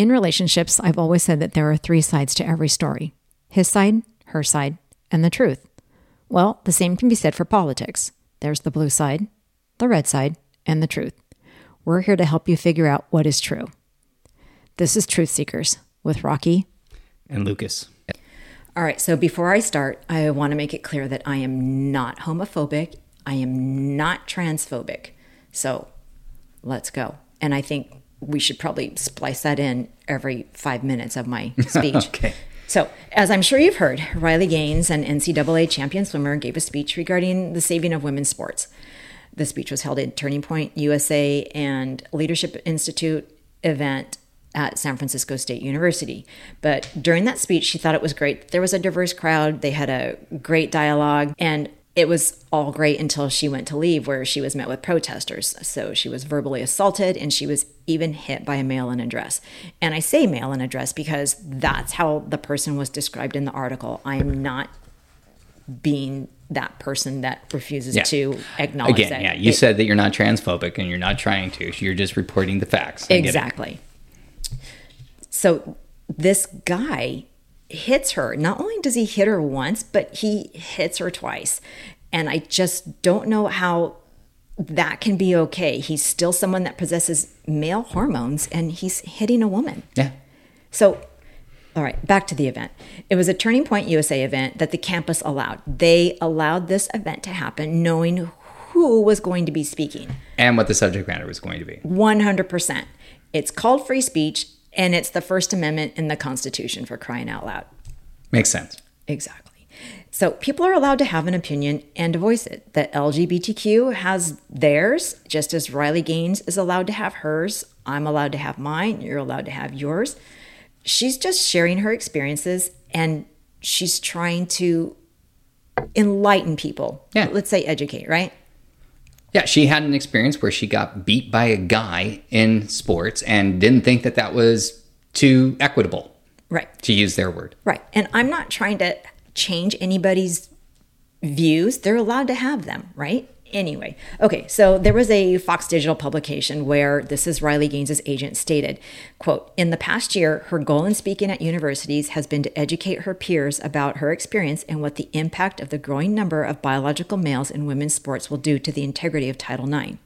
In relationships, I've always said that there are three sides to every story his side, her side, and the truth. Well, the same can be said for politics. There's the blue side, the red side, and the truth. We're here to help you figure out what is true. This is Truth Seekers with Rocky and Lucas. All right, so before I start, I want to make it clear that I am not homophobic. I am not transphobic. So let's go. And I think we should probably splice that in every five minutes of my speech. okay. So, as I'm sure you've heard, Riley Gaines, an NCAA champion swimmer, gave a speech regarding the saving of women's sports. The speech was held at Turning Point USA and Leadership Institute event at San Francisco State University. But during that speech, she thought it was great. There was a diverse crowd, they had a great dialogue, and it was all great until she went to leave, where she was met with protesters. So she was verbally assaulted and she was even hit by a male in a dress. And I say male in a dress because that's how the person was described in the article. I'm not being that person that refuses yeah. to acknowledge Again, that. yeah, you it, said that you're not transphobic and you're not trying to. You're just reporting the facts. Exactly. So this guy hits her. Not only does he hit her once, but he hits her twice. And I just don't know how that can be okay. He's still someone that possesses male hormones and he's hitting a woman. Yeah. So, all right, back to the event. It was a Turning Point USA event that the campus allowed. They allowed this event to happen knowing who was going to be speaking and what the subject matter was going to be. 100%. It's called free speech and it's the First Amendment in the Constitution for crying out loud. Makes sense. Exactly. So people are allowed to have an opinion and to voice it. The LGBTQ has theirs, just as Riley Gaines is allowed to have hers. I'm allowed to have mine. You're allowed to have yours. She's just sharing her experiences and she's trying to enlighten people. Yeah. Let's say educate, right? Yeah, she had an experience where she got beat by a guy in sports and didn't think that that was too equitable. Right. To use their word. Right. And I'm not trying to change anybody's views. They're allowed to have them, right? Anyway, okay, so there was a Fox Digital publication where this is Riley Gaines' agent stated, quote, in the past year, her goal in speaking at universities has been to educate her peers about her experience and what the impact of the growing number of biological males in women's sports will do to the integrity of Title IX.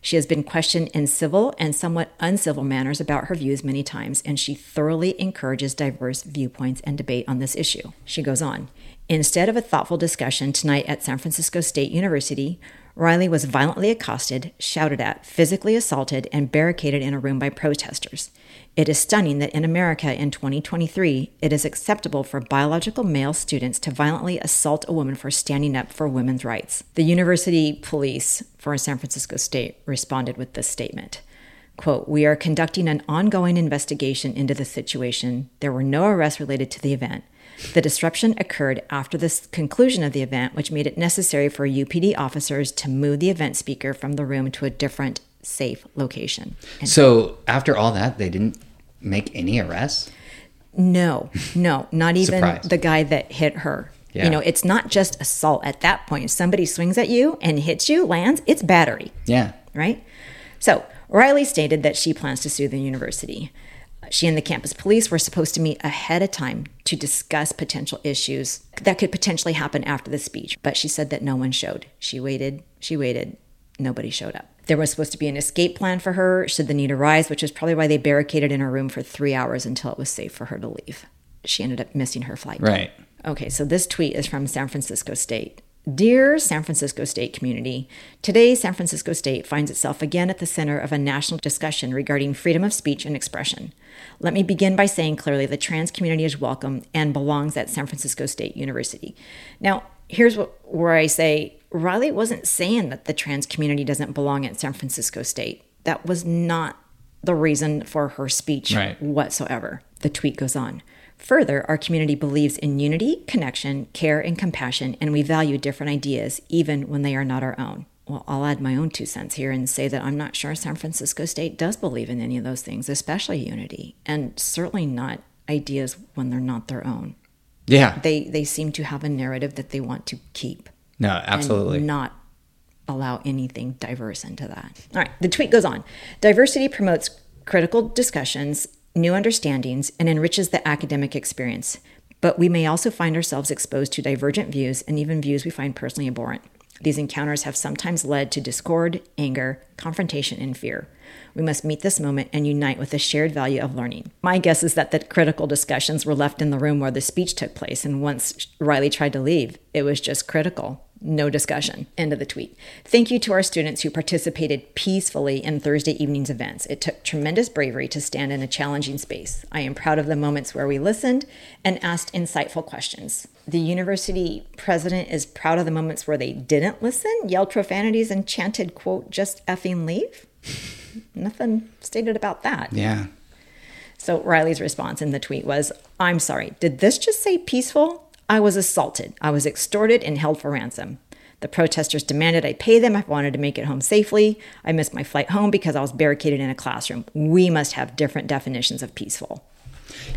She has been questioned in civil and somewhat uncivil manners about her views many times, and she thoroughly encourages diverse viewpoints and debate on this issue. She goes on Instead of a thoughtful discussion tonight at San Francisco State University, Riley was violently accosted, shouted at, physically assaulted, and barricaded in a room by protesters. It is stunning that in America in 2023, it is acceptable for biological male students to violently assault a woman for standing up for women's rights. The university police for San Francisco State responded with this statement. Quote, we are conducting an ongoing investigation into the situation. There were no arrests related to the event. The disruption occurred after the conclusion of the event, which made it necessary for UPD officers to move the event speaker from the room to a different safe location. And so, after all that, they didn't make any arrests? No, no, not even the guy that hit her. Yeah. You know, it's not just assault at that point. If somebody swings at you and hits you, lands, it's battery. Yeah. Right? So, Riley stated that she plans to sue the university. She and the campus police were supposed to meet ahead of time to discuss potential issues that could potentially happen after the speech, but she said that no one showed. She waited, she waited, nobody showed up. There was supposed to be an escape plan for her should the need arise, which is probably why they barricaded in her room for three hours until it was safe for her to leave. She ended up missing her flight. Right. Okay, so this tweet is from San Francisco State. Dear San Francisco State community, today San Francisco State finds itself again at the center of a national discussion regarding freedom of speech and expression. Let me begin by saying clearly the trans community is welcome and belongs at San Francisco State University. Now, here's what, where I say Riley wasn't saying that the trans community doesn't belong at San Francisco State. That was not the reason for her speech right. whatsoever. The tweet goes on. Further, our community believes in unity, connection, care, and compassion, and we value different ideas, even when they are not our own. Well, I'll add my own two cents here and say that I'm not sure San Francisco State does believe in any of those things, especially unity, and certainly not ideas when they're not their own. Yeah. They they seem to have a narrative that they want to keep. No, absolutely. not allow anything diverse into that. All right, the tweet goes on. Diversity promotes critical discussions new understandings, and enriches the academic experience. But we may also find ourselves exposed to divergent views and even views we find personally abhorrent. These encounters have sometimes led to discord, anger, confrontation, and fear. We must meet this moment and unite with the shared value of learning. My guess is that the critical discussions were left in the room where the speech took place, and once Riley tried to leave, it was just critical. No discussion. End of the tweet. Thank you to our students who participated peacefully in Thursday evening's events. It took tremendous bravery to stand in a challenging space. I am proud of the moments where we listened and asked insightful questions. The university president is proud of the moments where they didn't listen, yelled profanities, and chanted, quote, just effing leave. Nothing stated about that. Yeah. So Riley's response in the tweet was, I'm sorry, did this just say peaceful? I was assaulted. I was extorted and held for ransom. The protesters demanded I pay them I wanted to make it home safely. I missed my flight home because I was barricaded in a classroom. We must have different definitions of peaceful.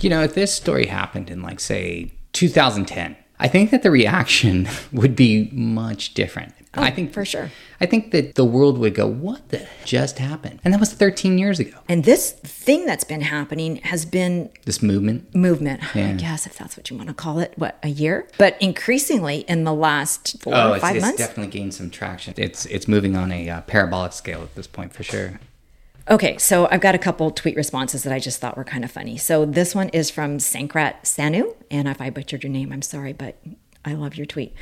You know, if this story happened in, like, say, 2010, I think that the reaction would be much different. Oh, I think for sure. I think that the world would go, "What the just happened?" And that was 13 years ago. And this thing that's been happening has been This movement. movement, yeah. I guess, if that's what you want to call it. What, a year? But increasingly in the last four Oh, or it's, five it's months. definitely gained some traction. It's it's moving on a uh, parabolic scale at this point for sure. Okay, so I've got a couple tweet responses that I just thought were kind of funny. So this one is from Sankrat Sanu, and if I butchered your name, I'm sorry, but I love your tweet.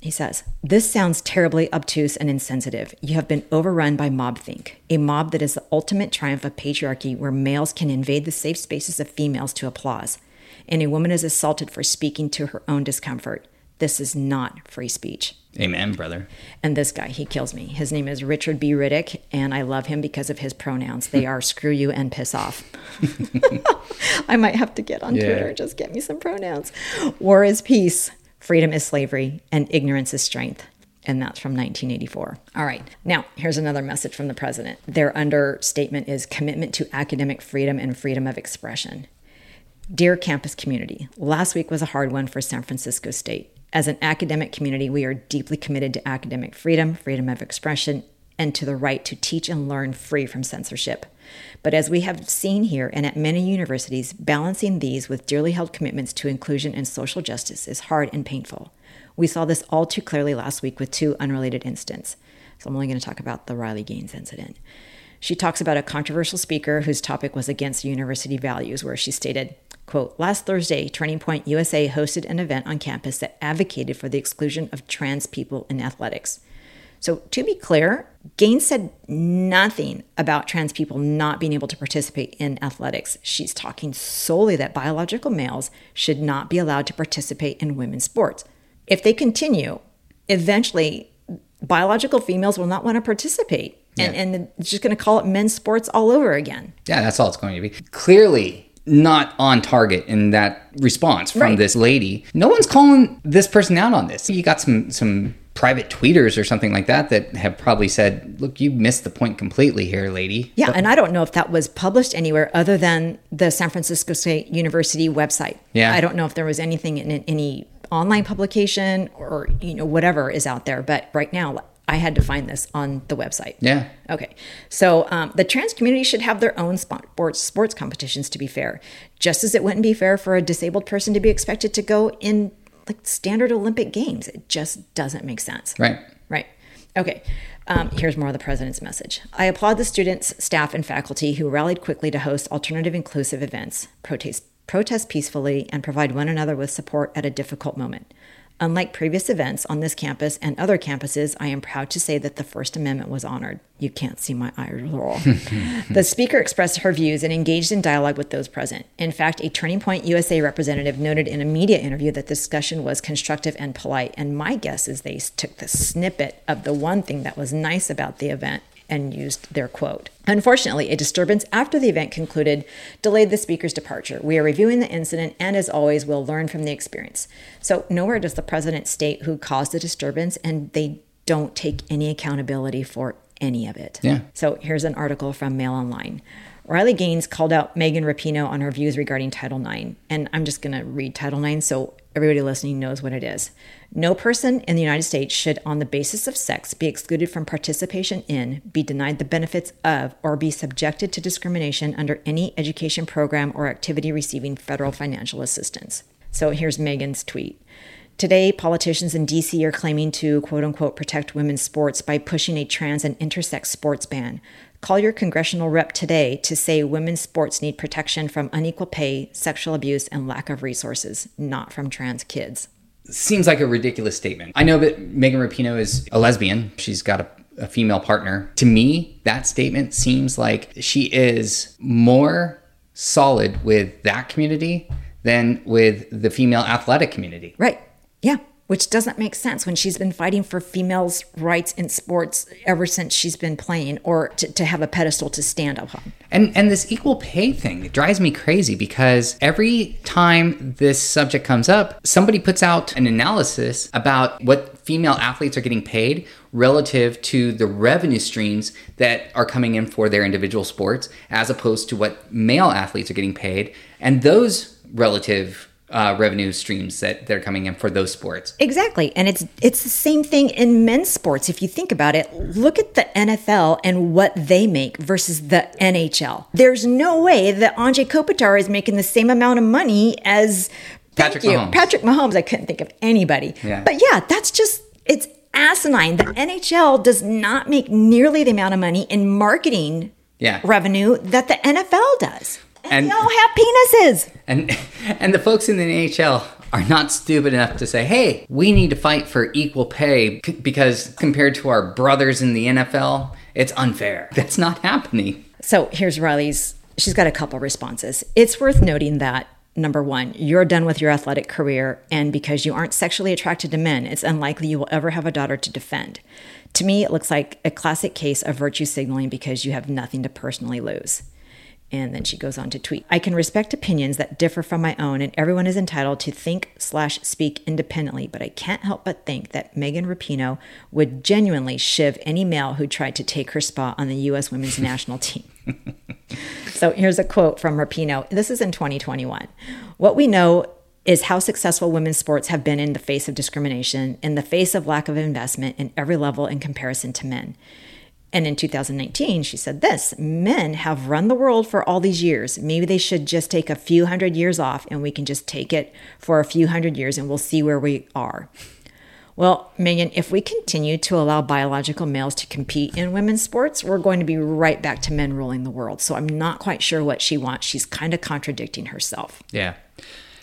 He says, This sounds terribly obtuse and insensitive. You have been overrun by mobthink, a mob that is the ultimate triumph of patriarchy where males can invade the safe spaces of females to applause, and a woman is assaulted for speaking to her own discomfort. This is not free speech. Amen, brother. And this guy, he kills me. His name is Richard B. Riddick, and I love him because of his pronouns. They are screw you and piss off. I might have to get on Yeah. Twitter and just get me some pronouns. War is peace, freedom is slavery, and ignorance is strength. And that's from 1984. All right. Now, here's another message from the president. Their understatement is commitment to academic freedom and freedom of expression. Dear campus community, last week was a hard one for San Francisco State. As an academic community, we are deeply committed to academic freedom, freedom of expression, and to the right to teach and learn free from censorship. But as we have seen here and at many universities, balancing these with dearly held commitments to inclusion and social justice is hard and painful. We saw this all too clearly last week with two unrelated incidents. So I'm only going to talk about the Riley Gaines incident. She talks about a controversial speaker whose topic was against university values, where she stated, quote, Last Thursday, Turning Point USA hosted an event on campus that advocated for the exclusion of trans people in athletics. So, to be clear, Gaines said nothing about trans people not being able to participate in athletics. She's talking solely that biological males should not be allowed to participate in women's sports. If they continue, eventually biological females will not want to participate. And, Yeah. and it's just going to call it men's sports all over again. Yeah, that's all it's going to be. Clearly not on target in that response from Right. this lady. No one's calling this person out on this. You got some some private tweeters or something like that that have probably said, "Look, you missed the point completely here, lady." Yeah, and I don't know if that was published anywhere other than the San Francisco State University website. Yeah. I don't know if there was anything in any online publication or you know whatever is out there, but right now I had to find this on the website. Yeah. Okay, so um, the trans community should have their own sports sports competitions. To be fair, just as it wouldn't be fair for a disabled person to be expected to go in like standard Olympic games, it just doesn't make sense. Right. Right. Okay. Um, here's more of the president's message. I applaud the students, staff, and faculty who rallied quickly to host alternative inclusive events, protest, protest peacefully, and provide one another with support at a difficult moment. Unlike previous events on this campus and other campuses, I am proud to say that the First Amendment was honored. You can't see my eye roll. the speaker expressed her views and engaged in dialogue with those present. In fact, a Turning Point USA representative noted in a media interview that the discussion was constructive and polite. And my guess is they took the snippet of the one thing that was nice about the event and used their quote. Unfortunately, a disturbance after the event concluded delayed the speaker's departure. We are reviewing the incident and, as always, we'll learn from the experience. So, nowhere does the president state who caused the disturbance, and they don't take any accountability for any of it. Yeah. So, here's an article from Mail Online. Riley Gaines called out Megan Rapinoe on her views regarding Title IX. And I'm just going to read Title IX so everybody listening knows what it is. No person in the United States should, on the basis of sex, be excluded from participation in, be denied the benefits of, or be subjected to discrimination under any education program or activity receiving federal financial assistance. So here's Megan's tweet. Today, politicians in DC are claiming to quote unquote protect women's sports by pushing a trans and intersex sports ban. Call your congressional rep today to say women's sports need protection from unequal pay, sexual abuse, and lack of resources, not from trans kids. Seems like a ridiculous statement. I know that Megan Rapinoe is a lesbian. She's got a, a female partner. To me, that statement seems like she is more solid with that community than with the female athletic community. Right. Yeah which doesn't make sense when she's been fighting for females' rights in sports ever since she's been playing or to, to have a pedestal to stand upon. And and this equal pay thing drives me crazy because every time this subject comes up, somebody puts out an analysis about what female athletes are getting paid relative to the revenue streams that are coming in for their individual sports as opposed to what male athletes are getting paid. And those relative uh, revenue streams that they're coming in for those sports. Exactly, and it's it's the same thing in men's sports. If you think about it, look at the NFL and what they make versus the NHL. There's no way that Anze Kopitar is making the same amount of money as Patrick Mahomes. Patrick Mahomes. I couldn't think of anybody. Yeah. But yeah, that's just it's asinine. The NHL does not make nearly the amount of money in marketing Yeah. revenue that the NFL does. And, And- they all have penises. And and the folks in the NHL are not stupid enough to say, "Hey, we need to fight for equal pay c- because compared to our brothers in the NFL, it's unfair." That's not happening. So here's Riley's. She's got a couple responses. It's worth noting that number one, you're done with your athletic career, and because you aren't sexually attracted to men, it's unlikely you will ever have a daughter to defend. To me, it looks like a classic case of virtue signaling because you have nothing to personally lose. And then she goes on to tweet I can respect opinions that differ from my own, and everyone is entitled to think slash speak independently, but I can't help but think that Megan Rapinoe would genuinely shiv any male who tried to take her spot on the U.S. women's national team. So here's a quote from Rapinoe. This is in 2021. What we know is how successful women's sports have been in the face of discrimination, in the face of lack of investment in every level in comparison to men. And in 2019, she said this Men have run the world for all these years. Maybe they should just take a few hundred years off and we can just take it for a few hundred years and we'll see where we are. Well, Megan, if we continue to allow biological males to compete in women's sports, we're going to be right back to men ruling the world. So I'm not quite sure what she wants. She's kind of contradicting herself. Yeah.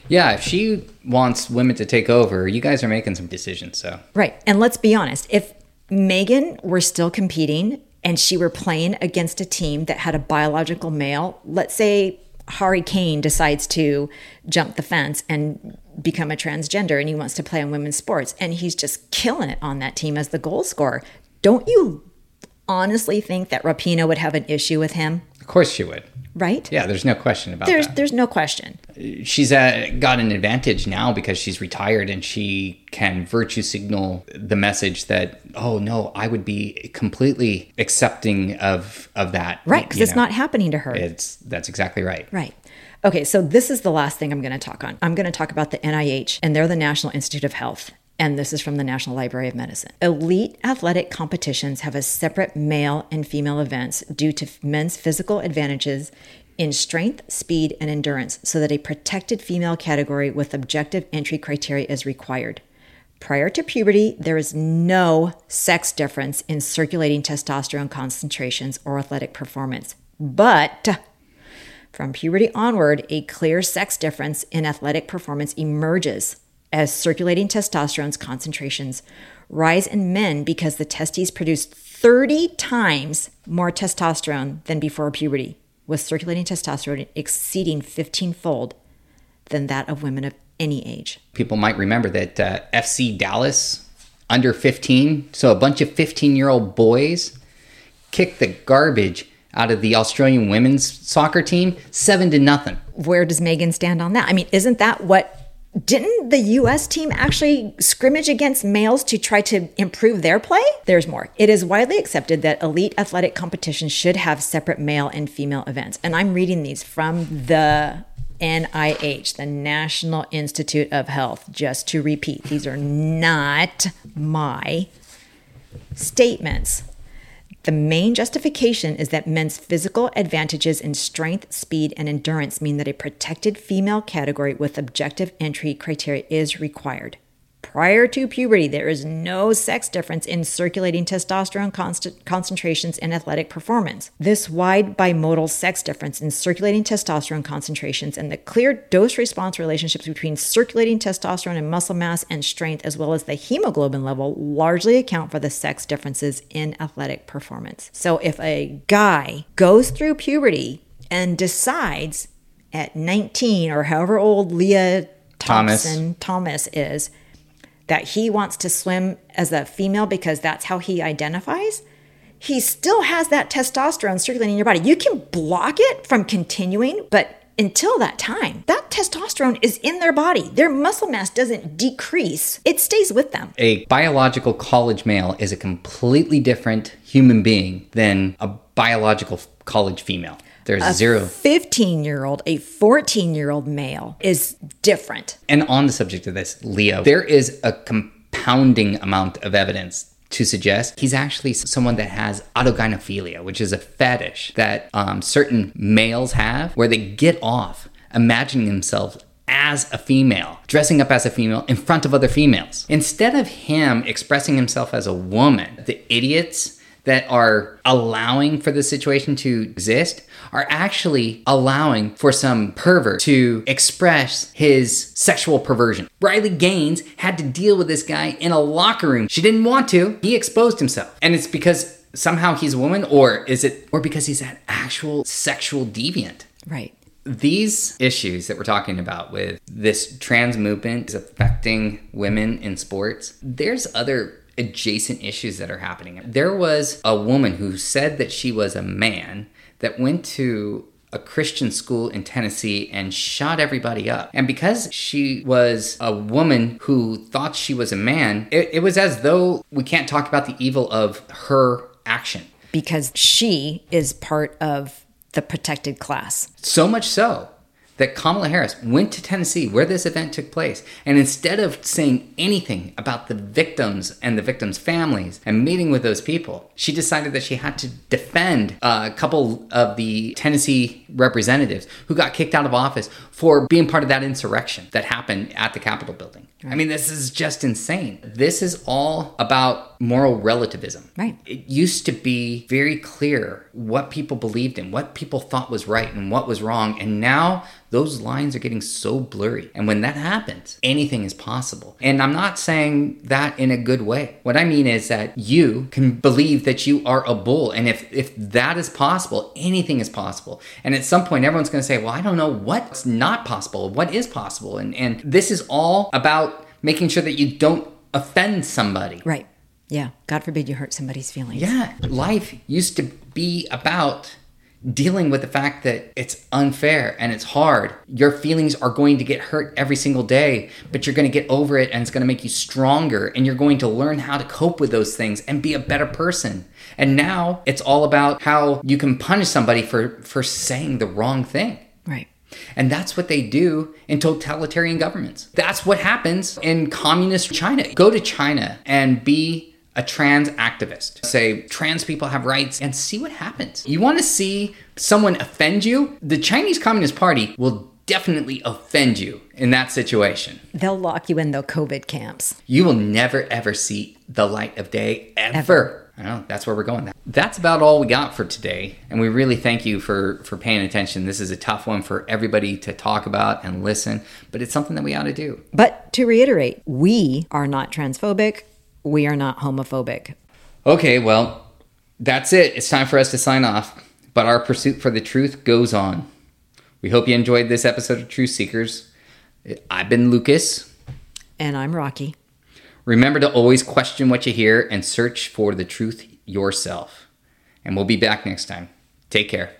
Yeah, if she wants women to take over, you guys are making some decisions, so. Right. And let's be honest if Megan were still competing and she were playing against a team that had a biological male, let's say Harry Kane decides to jump the fence and become a transgender and he wants to play on women's sports and he's just killing it on that team as the goal scorer. Don't you honestly think that Rapinoe would have an issue with him? Of course she would. Right? Yeah, there's no question about There's that. there's no question. she's uh, got an advantage now because she's retired and she can virtue signal the message that oh no i would be completely accepting of of that Right, because it's know. not happening to her. it's that's exactly right Right. Okay, so this is the last thing I'm going to talk on. I'm going to talk about the NIH, and they're the National Institute of Health. And this is from the National Library of Medicine. Elite athletic competitions have a separate male and female events due to men's physical advantages in strength, speed, and endurance, so that a protected female category with objective entry criteria is required. Prior to puberty, there is no sex difference in circulating testosterone concentrations or athletic performance. But from puberty onward, a clear sex difference in athletic performance emerges as circulating testosterone's concentrations rise in men because the testes produce 30 times more testosterone than before puberty, with circulating testosterone exceeding 15 fold than that of women of any age. people might remember that uh, fc dallas under 15 so a bunch of 15 year old boys kicked the garbage out of the australian women's soccer team seven to nothing Where does Megan stand on that? I mean, isn't that what didn't the US team actually scrimmage against males to try to improve their play? There's more. It is widely accepted that elite athletic competitions should have separate male and female events. And I'm reading these from the NIH, the National Institute of Health, just to repeat. These are not my statements. The main justification is that men's physical advantages in strength, speed, and endurance mean that a protected female category with objective entry criteria is required. Prior to puberty, there is no sex difference in circulating testosterone const- concentrations in athletic performance. This wide bimodal sex difference in circulating testosterone concentrations and the clear dose response relationships between circulating testosterone and muscle mass and strength, as well as the hemoglobin level, largely account for the sex differences in athletic performance. So if a guy goes through puberty and decides at 19 or however old Lia Thomas. Thomas is, that he wants to swim as a female because that's how he identifies, he still has that testosterone circulating in your body. You can block it from continuing, but until that time, that testosterone is in their body. Their muscle mass doesn't decrease, it stays with them. A biological college male is a completely different human being than a biological college female. There's zero. 15 year old, a 14 year old male is different. And on the subject of this, Leo, there is a compounding amount of evidence to suggest he's actually someone that has autogynephilia, which is a fetish that um, certain males have where they get off imagining themselves as a female, dressing up as a female in front of other females. Instead of him expressing himself as a woman, the idiots that are allowing for the situation to exist are actually allowing for some pervert to express his sexual perversion. Riley Gaines had to deal with this guy in a locker room. She didn't want to. He exposed himself. And it's because somehow he's a woman or is it or because he's an actual sexual deviant? Right. These issues that we're talking about with this trans movement is affecting women in sports. There's other adjacent issues that are happening. There was a woman who said that she was a man that went to a Christian school in Tennessee and shot everybody up. And because she was a woman who thought she was a man, it, it was as though we can't talk about the evil of her action. Because she is part of the protected class. So much so that Kamala Harris went to Tennessee where this event took place. And instead of saying anything about the victims and the victims' families and meeting with those people, she decided that she had to defend uh, a couple of the Tennessee representatives who got kicked out of office for being part of that insurrection that happened at the Capitol building. Right. I mean, this is just insane. This is all about moral relativism. Right. It used to be very clear what people believed in, what people thought was right and what was wrong. And now those lines are getting so blurry. And when that happens, anything is possible. And I'm not saying that in a good way. What I mean is that you can believe that you are a bull. And if, if that is possible, anything is possible. And at some point, everyone's going to say, well, I don't know what's not possible, what is possible. And, and this is all about making sure that you don't offend somebody. Right. Yeah. God forbid you hurt somebody's feelings. Yeah. Life used to be about dealing with the fact that it's unfair and it's hard. Your feelings are going to get hurt every single day, but you're going to get over it and it's going to make you stronger and you're going to learn how to cope with those things and be a better person. And now it's all about how you can punish somebody for for saying the wrong thing. Right. And that's what they do in totalitarian governments. That's what happens in communist China. Go to China and be a trans activist. Say trans people have rights and see what happens. You want to see someone offend you? The Chinese Communist Party will definitely offend you in that situation. They'll lock you in the COVID camps. You will never ever see the light of day ever. Ever. I know that's where we're going. That's about all we got for today, and we really thank you for for paying attention. This is a tough one for everybody to talk about and listen, but it's something that we ought to do. But to reiterate, we are not transphobic. We are not homophobic. Okay, well, that's it. It's time for us to sign off, but our pursuit for the truth goes on. We hope you enjoyed this episode of Truth Seekers. I've been Lucas. And I'm Rocky. Remember to always question what you hear and search for the truth yourself. And we'll be back next time. Take care.